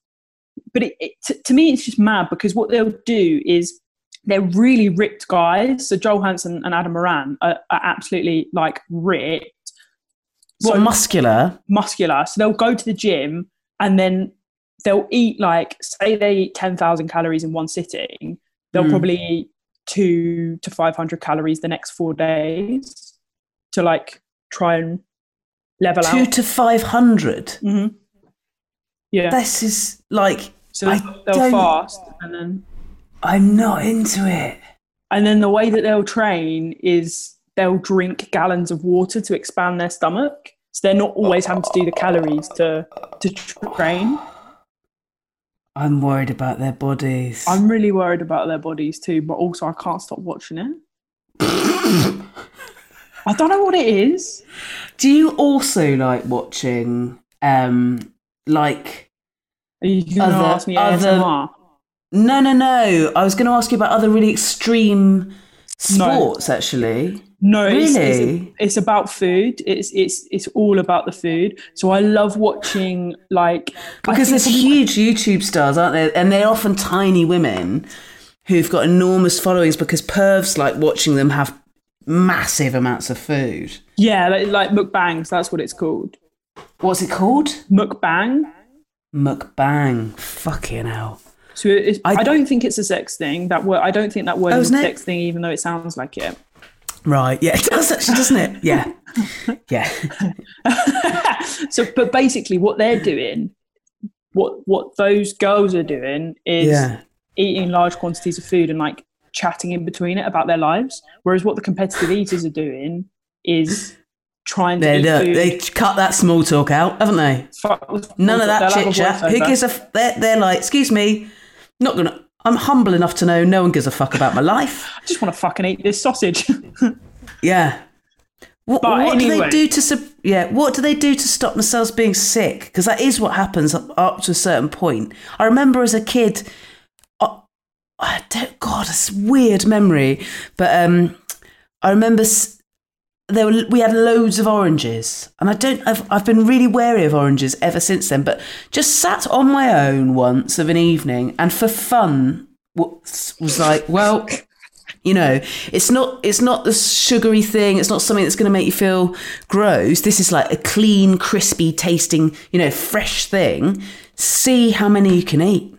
but it, it, to, to me it's just mad because what they'll do is they're really ripped guys so joel hansen and adam moran are, are absolutely like ripped What muscular? muscular. So they'll go to the gym and then they'll eat like say they eat ten thousand calories in one sitting. They'll Mm. probably eat two to five hundred calories the next four days to like try and level Two out. to five hundred. hmm Yeah. This is like so I they'll don't- fast and then I'm not into it. and then the way that they'll train is they'll drink gallons of water to expand their stomach. So they're not always having to do the calories to to train. I'm worried about their bodies. I'm really worried about their bodies too, but also I can't stop watching it. I don't know what it is. Do you also like watching um like Are you to Other- ask me other- ASMR? No, no, no. I was going to ask you about other really extreme sports actually. No, it's, Really? it's, it's about food. It's it's it's all about the food. So I love watching like Because there's huge YouTube stars, aren't there? And they're often tiny women who've got enormous followings because pervs like watching them have massive amounts of food. yeah, like, like mukbangs. That's what it's called. What's it called? Mukbang. Mukbang. Fucking hell. So it's, I, I- don't think it's a sex thing. That word. I don't think that word Oh, is a isn't it? sex thing, even though it sounds like it. Right. Yeah, it does actually, doesn't it? Yeah. Yeah. so, but basically, what they're doing, what what those girls are doing, is Yeah. eating large quantities of food and like chatting in between it about their lives. Whereas what the competitive eaters are doing is trying to They, they, cut that small talk out, haven't they? None of that they'll have a chit chat. Who gives a? F- they're, they're like, excuse me, not gonna. I'm humble enough to know no one gives a fuck about my life. I just want to fucking eat this sausage. Yeah. What, what do they do to? Yeah. What do they do to stop themselves being sick? Because that is what happens up, up to a certain point. I remember as a kid. I, I don't. God, it's weird memory, but um, I remember. s- There were, we had loads of oranges, and I don't. I've, I've been really wary of oranges ever since then. But just sat on my own once of an evening, and for fun was, was like, well, you know, it's not it's not the sugary thing. It's not something that's going to make you feel gross. This is like a clean, crispy tasting, you know, fresh thing. See how many you can eat.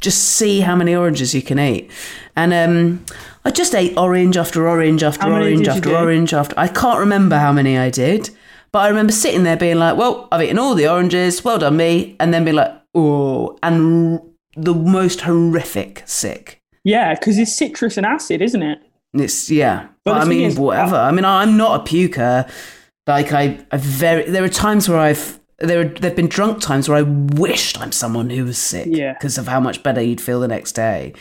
Just see how many oranges you can eat. And um, I just ate orange after orange after How orange after orange after. I can't remember how many I did, but I remember sitting there being like, "Well, I've eaten all the oranges. Well done, me." And then being like, "Oh," and r- the most horrific sick. yeah, because it's citrus and acid, isn't it? It's yeah, But but, I mean, is- uh, whatever. I mean, I'm not a puker. Like I, I very. There are times where I've there there've been drunk times where I wished I'm someone who was sick Yeah. because of how much better you'd feel the next day.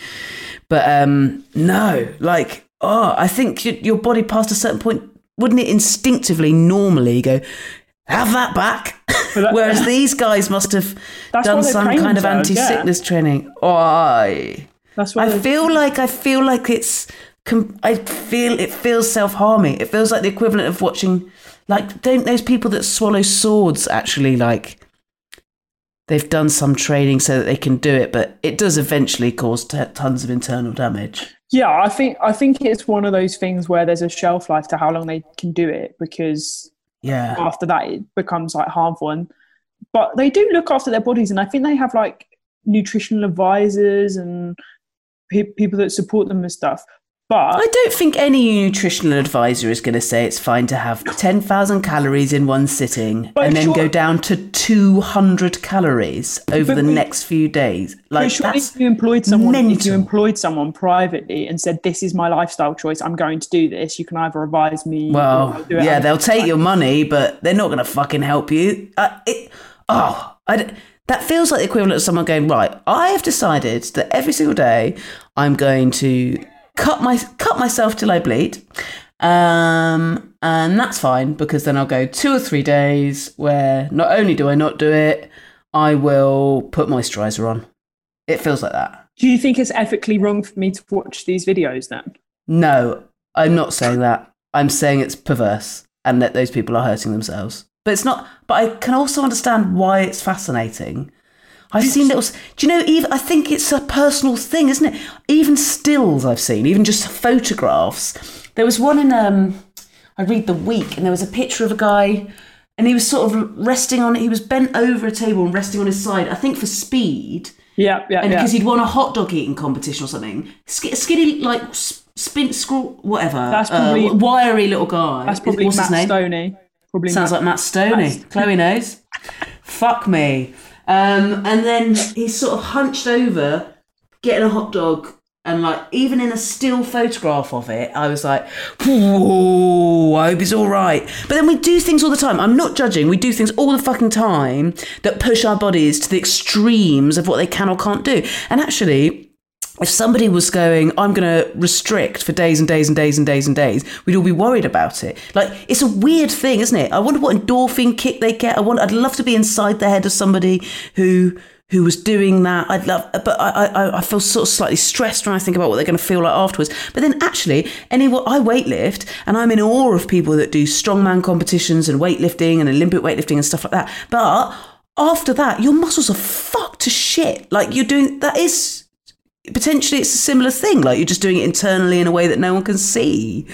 But um, no, like oh, I think your, your body past a certain point wouldn't it instinctively normally go have that back. that- Whereas these guys must have done some kind of anti-sickness training. Oh, That's why I feel like I feel like it's. I feel it feels self harming. It feels like the equivalent of watching, like, don't those people that swallow swords actually like? They've done some training so that they can do it, but it does eventually cause t- tons of internal damage. Yeah, I think I think it's one of those things where there's a shelf life to how long they can do it because Yeah, after that it becomes like harmful. And but they do look after their bodies, and I think they have like nutritional advisors and pe- people that support them and stuff. But I don't think any nutritional advisor is going to say it's fine to have ten thousand calories in one sitting and then sure- go down to two hundred calories over the we- next few days. Like that's if you employed someone, if you employed someone privately and said, "This is my lifestyle choice. I'm going to do this," you can either advise me. or Well, do it yeah, they'll take your money, but they're not going to fucking help you. Uh, it, oh, I that feels like the equivalent of someone going, right, I have decided that every single day I'm going to cut my cut myself till I bleed. Um, and that's fine because then I'll go two or three days where not only do I not do it, I will put moisturizer on. It feels like that. Do you think it's ethically wrong for me to watch these videos then? No, I'm not saying that. I'm saying it's perverse and that those people are hurting themselves. But it's not. But I can also understand why it's fascinating. I've seen little. Do you know? Even I think it's a personal thing, isn't it? Even stills I've seen, even just photographs. There was one in. Um, I read the week, and there was a picture of a guy, and he was sort of resting on. He was bent over a table and resting on his side. I think for speed Yeah, yeah, and yeah. because he'd won a hot dog eating competition or something. Sk- skinny, like spin, screw, whatever. That's uh, probably- wiry little guy. That's probably What's Matt his name? Stonie. Probably Sounds Matt- like Matt Stonie. Matt- Chloe knows. Fuck me. Um, and then he's sort of hunched over, getting a hot dog, and like even in a still photograph of it, I was like, "Whoa, I hope he's all right." But then we do things all the time. I'm not judging. We do things all the fucking time that push our bodies to the extremes of what they can or can't do. And actually, if somebody was going, I'm going to restrict for days and days and days and days and days, we'd all be worried about it. Like, it's a weird thing, isn't it? I wonder what endorphin kick they get. I want, I'd love to be inside the head of somebody who who was doing that. I'd love, but I, I, I feel sort of slightly stressed when I think about what they're going to feel like afterwards. But then actually, anyone, I weightlift and I'm in awe of people that do strongman competitions and weightlifting and Olympic weightlifting and stuff like that. But after that, your muscles are fucked to shit. Like you're doing, that is potentially it's a similar thing like you're just doing it internally in a way that no one can see.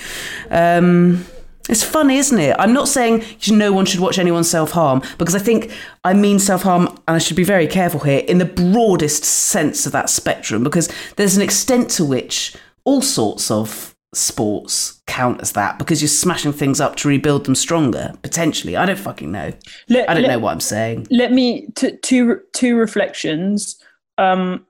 Um it's funny isn't it? I'm not saying no one should watch anyone self-harm because i think i mean self-harm and i should be very careful here in the broadest sense of that spectrum because there's an extent to which all sorts of sports count as that because you're smashing things up to rebuild them stronger potentially. I don't fucking know. Let- i don't let- know what i'm saying. let me t- two two reflections. Um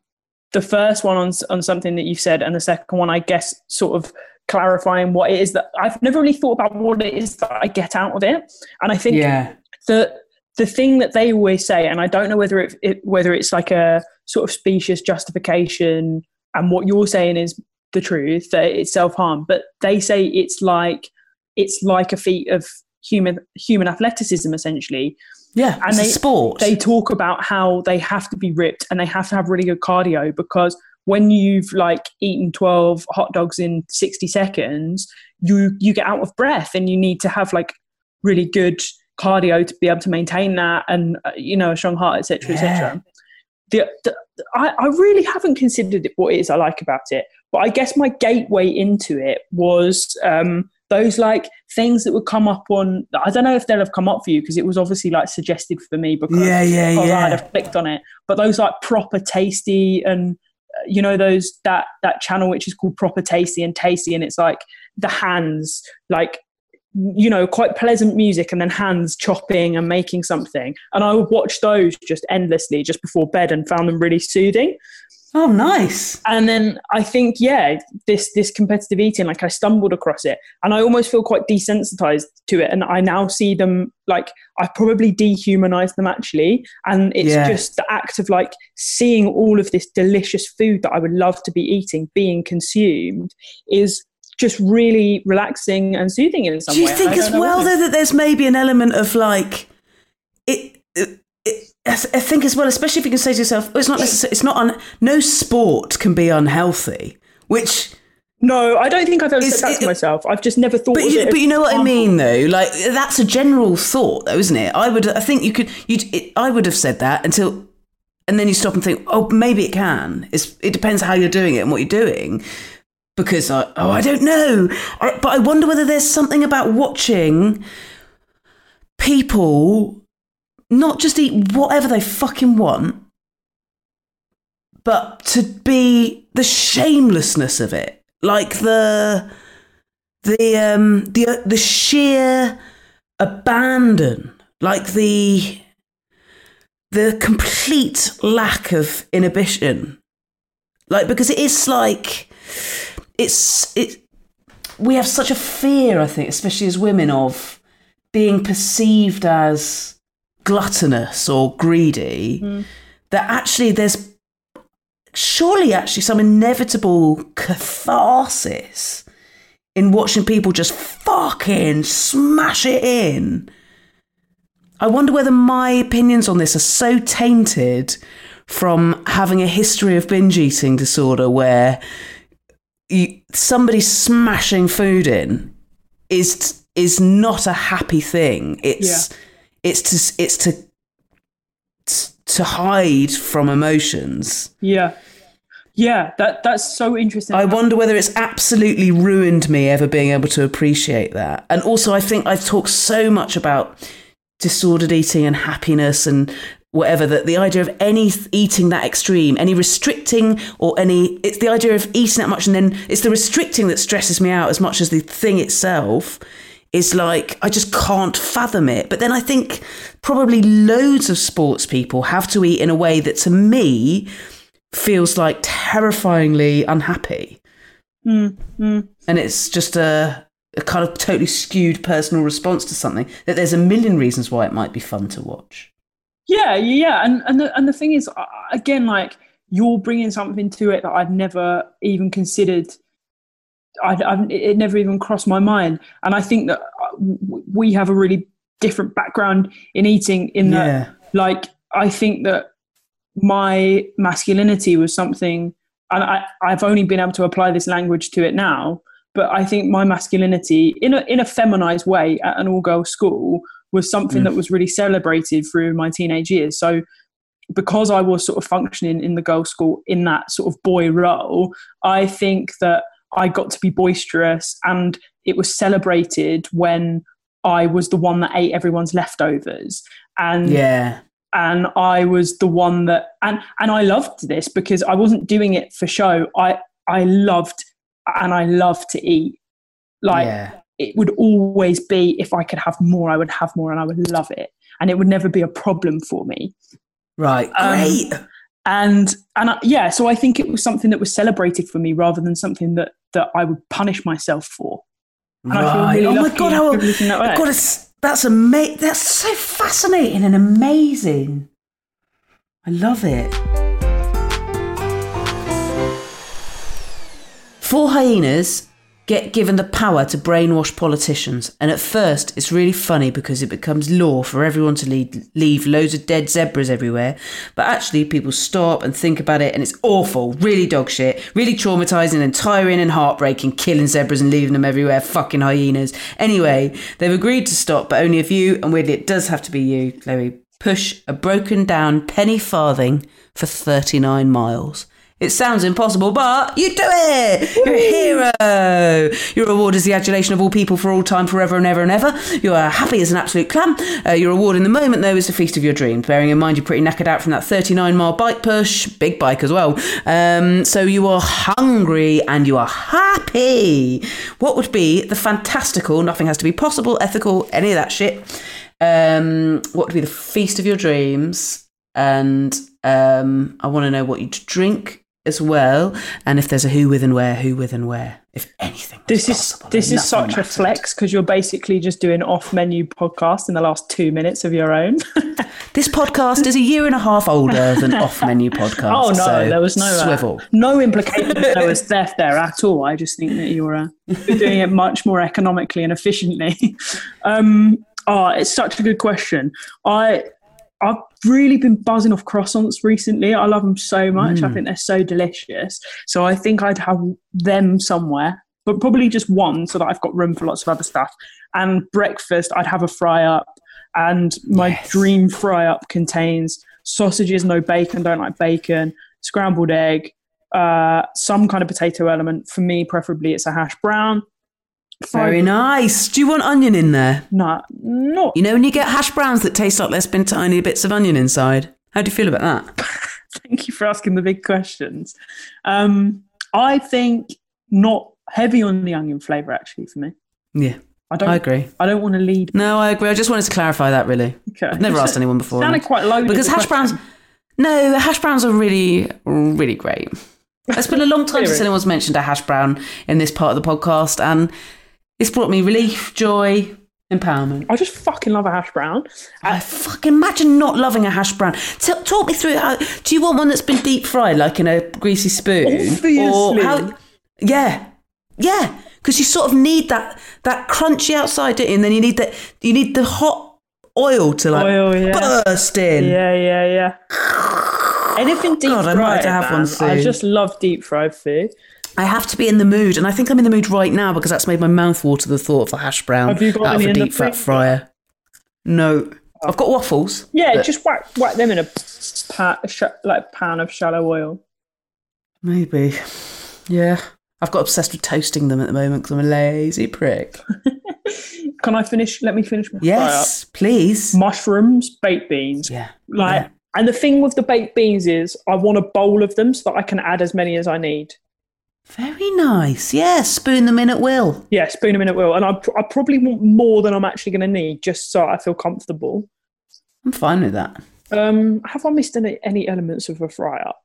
the first one on on something that you've said, and the second one, I guess, sort of clarifying what it is that I've never really thought about what it is that I get out of it, and I think Yeah. the the thing that they always say, and I don't know whether it, it whether it's like a sort of specious justification, and what you're saying is the truth that it's self harm, but they say it's like it's like a feat of human human athleticism essentially. Yeah, And they- sport. They talk about how they have to be ripped and they have to have really good cardio because when you've like eaten 12 hot dogs in 60 seconds, you you get out of breath and you need to have like really good cardio to be able to maintain that and uh, you know a strong heart etc etc the, the, I, I really haven't considered it, what it is I like about it, but I guess my gateway into it was um, those like things that would come up on. I don't know if they'll have come up for you because it was obviously like suggested for me because, Yeah, yeah, I yeah. had have clicked on it. But those like proper tasty and uh, you know those that that channel which is called proper tasty and tasty and it's like the hands like you know, quite pleasant music and then hands chopping and making something. And I would watch those just endlessly just before bed and found them really soothing. Oh, nice. And then I think, yeah, this this competitive eating, like I stumbled across it and I almost feel quite desensitized to it. And I now see them like I probably dehumanized them actually. And it's Yeah. just the act of like seeing all of this delicious food that I would love to be eating being consumed is just really relaxing and soothing in some Do you way. think as well though that there's maybe an element of like it? It, it I think as well, especially if you can say to yourself, oh, "It's not necessarily. It's not un, No sport can be unhealthy." Which, No, I don't think I've ever It's- said that to myself. I've just never thought but you, it. but you know what I mean, though. Like that's a general thought, though, isn't it? I would. I think you could. You. I would have said that until, and then you stop and think, "Oh, maybe it can." It's. It depends how you're doing it and what you're doing. Because I, oh, I don't know. I, but I wonder whether there's something about watching people not just eat whatever they fucking want, but to be the shamelessness of it, like the the um the the sheer abandon, like the the complete lack of inhibition, like because it is like it's it. We have such a fear, I think, especially as women, of being perceived as gluttonous or greedy, that actually there's surely actually some inevitable catharsis in watching people just fucking smash it in. I wonder whether my opinions on this are so tainted from having a history of binge eating disorder where you, somebody smashing food in is is not a happy thing. It's it's to it's to to hide from emotions. Yeah, yeah. That that's so interesting. I wonder whether it's absolutely ruined me ever being able to appreciate that. And also, I think I've talked so much about disordered eating and happiness and whatever that the idea of any eating that extreme, any restricting or any, it's the idea of eating that much and then it's the restricting that stresses me out as much as the thing itself is like I just can't fathom it. But then I think probably loads of sports people have to eat in a way that to me feels like terrifyingly unhappy. Mm, mm. And it's just a, a kind of totally skewed personal response to something that there's a million reasons why it might be fun to watch. Yeah, yeah, and and the, and the thing is, again, like you're bringing something to it that I've never even considered. I, I've, it never even crossed my mind, and I think that uh, we have a really different background in eating. In that, Yeah. like, I think that my masculinity was something, and I, I've only been able to apply this language to it now. But I think my masculinity, in a in a feminized way, at an all girls school, was something Mm. that was really celebrated through my teenage years. So because I was sort of functioning in the girls' school in that sort of boy role, I think that I got to be boisterous and it was celebrated when I was the one that ate everyone's leftovers. And Yeah. and I was the one that and and I loved this because I wasn't doing it for show. I I loved and I love to eat. Like yeah. it would always be if I could have more, I would have more and I would love it. And it would never be a problem for me. Right. Um, Great. And and I, yeah, so I think it was something that was celebrated for me rather than something that that I would punish myself for. And Right. really oh my god! How, that way. God, it's, that's ama- That's so fascinating and amazing. I love it. Four hyenas get given the power to brainwash politicians, and at first it's really funny because it becomes law for everyone to lead, leave loads of dead zebras everywhere. But actually, people stop and think about it, and it's awful, really dog shit, really traumatizing and tiring and heartbreaking, killing zebras and leaving them everywhere, fucking hyenas. Anyway, they've agreed to stop, but only if you, and weirdly, it does have to be you, Chloe, push a broken down penny farthing for 39 miles. It sounds impossible, but you do it! You're a hero! Your reward is the adulation of all people for all time, forever and ever and ever. You are happy as an absolute clam. Uh, your reward in the moment, though, is the feast of your dreams. Bearing in mind you're pretty knackered out from that 39 mile bike push, big bike as well. Um, so you are hungry and you are happy. What would be the fantastical, nothing has to be possible, ethical, any of that shit? Um, what would be the feast of your dreams? And um, I want to know what you'd drink as well, and if there's a who with and where, who with and where, if anything. This is possible, this is such a flex because you're basically just doing off menu podcast in the last two minutes of your own. This podcast is a year and a half older than off menu podcast. oh no, so there was no uh, swivel. no implication there was theft there at all. I just think that you're, uh, you're doing it much more economically and efficiently. um, oh, it's such a good question. I I've really been buzzing off croissants recently. I love them so much. I think they're so delicious. So I think I'd have them somewhere, but probably just one so that I've got room for lots of other stuff. And breakfast, I'd have a fry up. And my dream fry up contains sausages, no bacon, don't like bacon, scrambled egg, uh, some kind of potato element. For me, preferably it's a hash brown. Very nice. Do you want onion in there? No, not You know when you get hash browns that taste like there's been tiny bits of onion inside? How do you feel about that? Thank you for asking the big questions. Um, I think not heavy on the onion flavour actually for me. Yeah, I don't. I agree. I don't want to lead. No, I agree. I just wanted to clarify that really. Okay. I've never asked anyone before. Sounded quite loaded. because hash browns. No, hash browns are really, really great. It's been a long time since anyone's mentioned a hash brown in this part of the podcast, and it's brought me relief, joy, empowerment. I just fucking love a hash brown. I fucking imagine not loving a hash brown. T- talk me through how. Do you want one that's been deep fried, like in a greasy spoon, or Obviously. how? Yeah, yeah, because you sort of need that that crunchy outside, don't you? And then you need that. You need the hot oil to like Oil, yeah. burst in. Yeah, yeah, yeah. Anything deep God, I fried. might have to have one man. I just love deep fried food. I have to be in the mood, and I think I'm in the mood right now because that's made my mouth water. The thought of a hash brown Have you got out of a deep fat fryer. No, I've got waffles. Yeah, but just whack whack them in a pan, like pan of shallow oil. maybe. Yeah, I've got obsessed with toasting them at the moment because I'm a lazy prick. Can I finish? Let me finish my Yes, please. Mushrooms, baked beans. Yeah, Like, yeah. and the thing with the baked beans is, I want a bowl of them so that I can add as many as I need. Very nice. Yeah, spoon them in at will. Yeah, spoon them in at will, and I, pr- I probably want more than I'm actually going to need, just so I feel comfortable. I'm fine with that. Um, have I missed any, any elements of a fry up?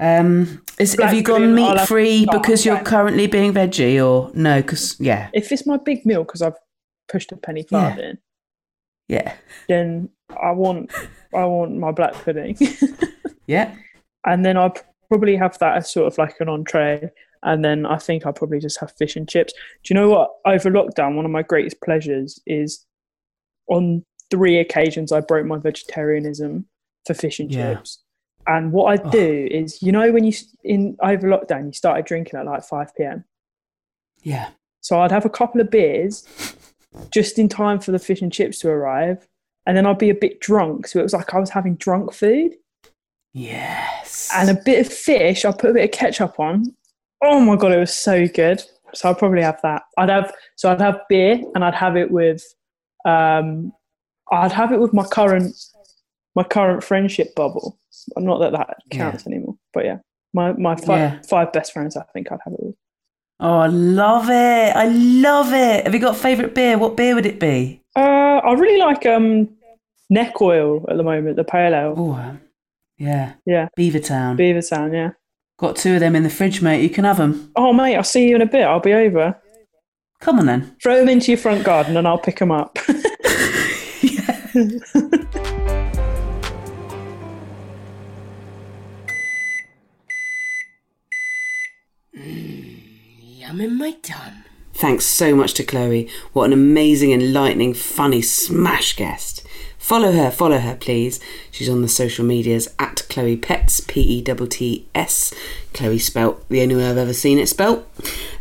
Um, is, have you gone meat free because you're currently being veggie, or no? Because yeah, If it's my big meal because I've pushed a penny Yeah. farthing, yeah, then I want I want my black pudding, yeah. and then I'll probably have that as sort of like an entree, and then I think I'll probably just have fish and chips. Do you know what? Over lockdown, one of my greatest pleasures is on three occasions I broke my vegetarianism for fish and Yeah. chips. And what I do is, you know, when you in over lockdown, you started drinking at like five p.m. Yeah. So I'd have a couple of beers just in time for the fish and chips to arrive. And then I'd be a bit drunk. So it was like I was having drunk food Yes. and a bit of fish. I put a bit of ketchup on. Oh my God, it was so good. So I'd probably have that. I'd have, so I'd have beer and I'd have it with, um, I'd have it with my current, my current friendship bubble. Not that that counts anymore, but yeah, my, my five, Yeah. five best friends, I think I'd have it with. Oh, I love it. I love it. Have you got a favourite beer? What beer would it be? Uh, I really like um, neck oil at the moment, the pale ale. Oh, Yeah. Yeah. Beavertown. Beavertown, yeah. Got two of them in the fridge, mate. You can have them. Oh, mate, I'll see you in a bit. I'll be over. Come on then. Throw them into your front garden and I'll pick them up. Mm, yum in my tum. Thanks so much to Chloe. What an amazing, enlightening, funny, smash guest. Follow her, follow her, please. She's on the social medias at Chloe Petts, P E T T S. Chloe spelt the only way I've ever seen it spelt.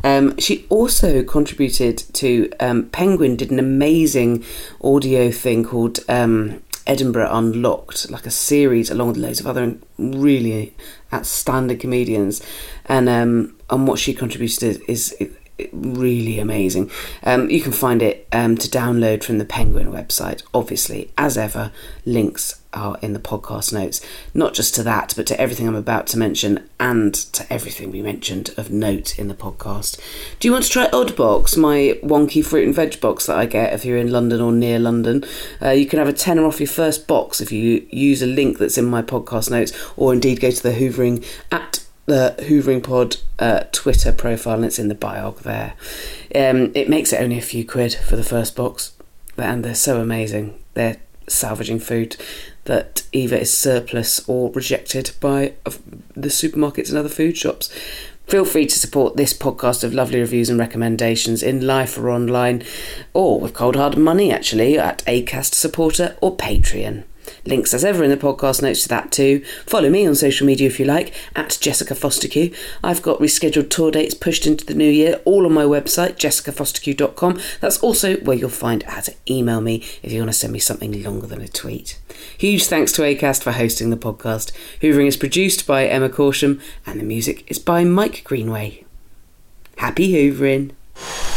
Um, she also contributed to um, Penguin, did an amazing audio thing called um, Edinburgh Unlocked, like a series along with loads of other really outstanding comedians. And um, and what she contributed is, is really amazing. Um, you can find it um, to download from the Penguin website. Obviously, as ever, links are in the podcast notes. Not just to that, but to everything I'm about to mention and to everything we mentioned of note in the podcast. Do you want to try Oddbox, my wonky fruit and veg box that I get if you're in London or near London? Uh, you can have a tenner off your first box if you use a link that's in my podcast notes, or indeed go to the Hoovering at the Hoovering Pod uh, Twitter profile, and it's in the biog there. Um, it makes it only a few quid for the first box, and they're so amazing. They're salvaging food that either is surplus or rejected by the supermarkets and other food shops. Feel free to support this podcast of lovely reviews and recommendations in life or online, or with cold hard money actually at Acast supporter or Patreon. Links as ever in the podcast notes to that too. Follow me on social media if you like, at Jessica Fostekew. I've got rescheduled tour dates pushed into the new year, all on my website, jessicafostekew.com. That's also where you'll find how to email me if you want to send me something longer than a tweet. Huge thanks to Acast for hosting the podcast. Hoovering is produced by Emma Corsham and the music is by Mike Greenway. Happy Hoovering!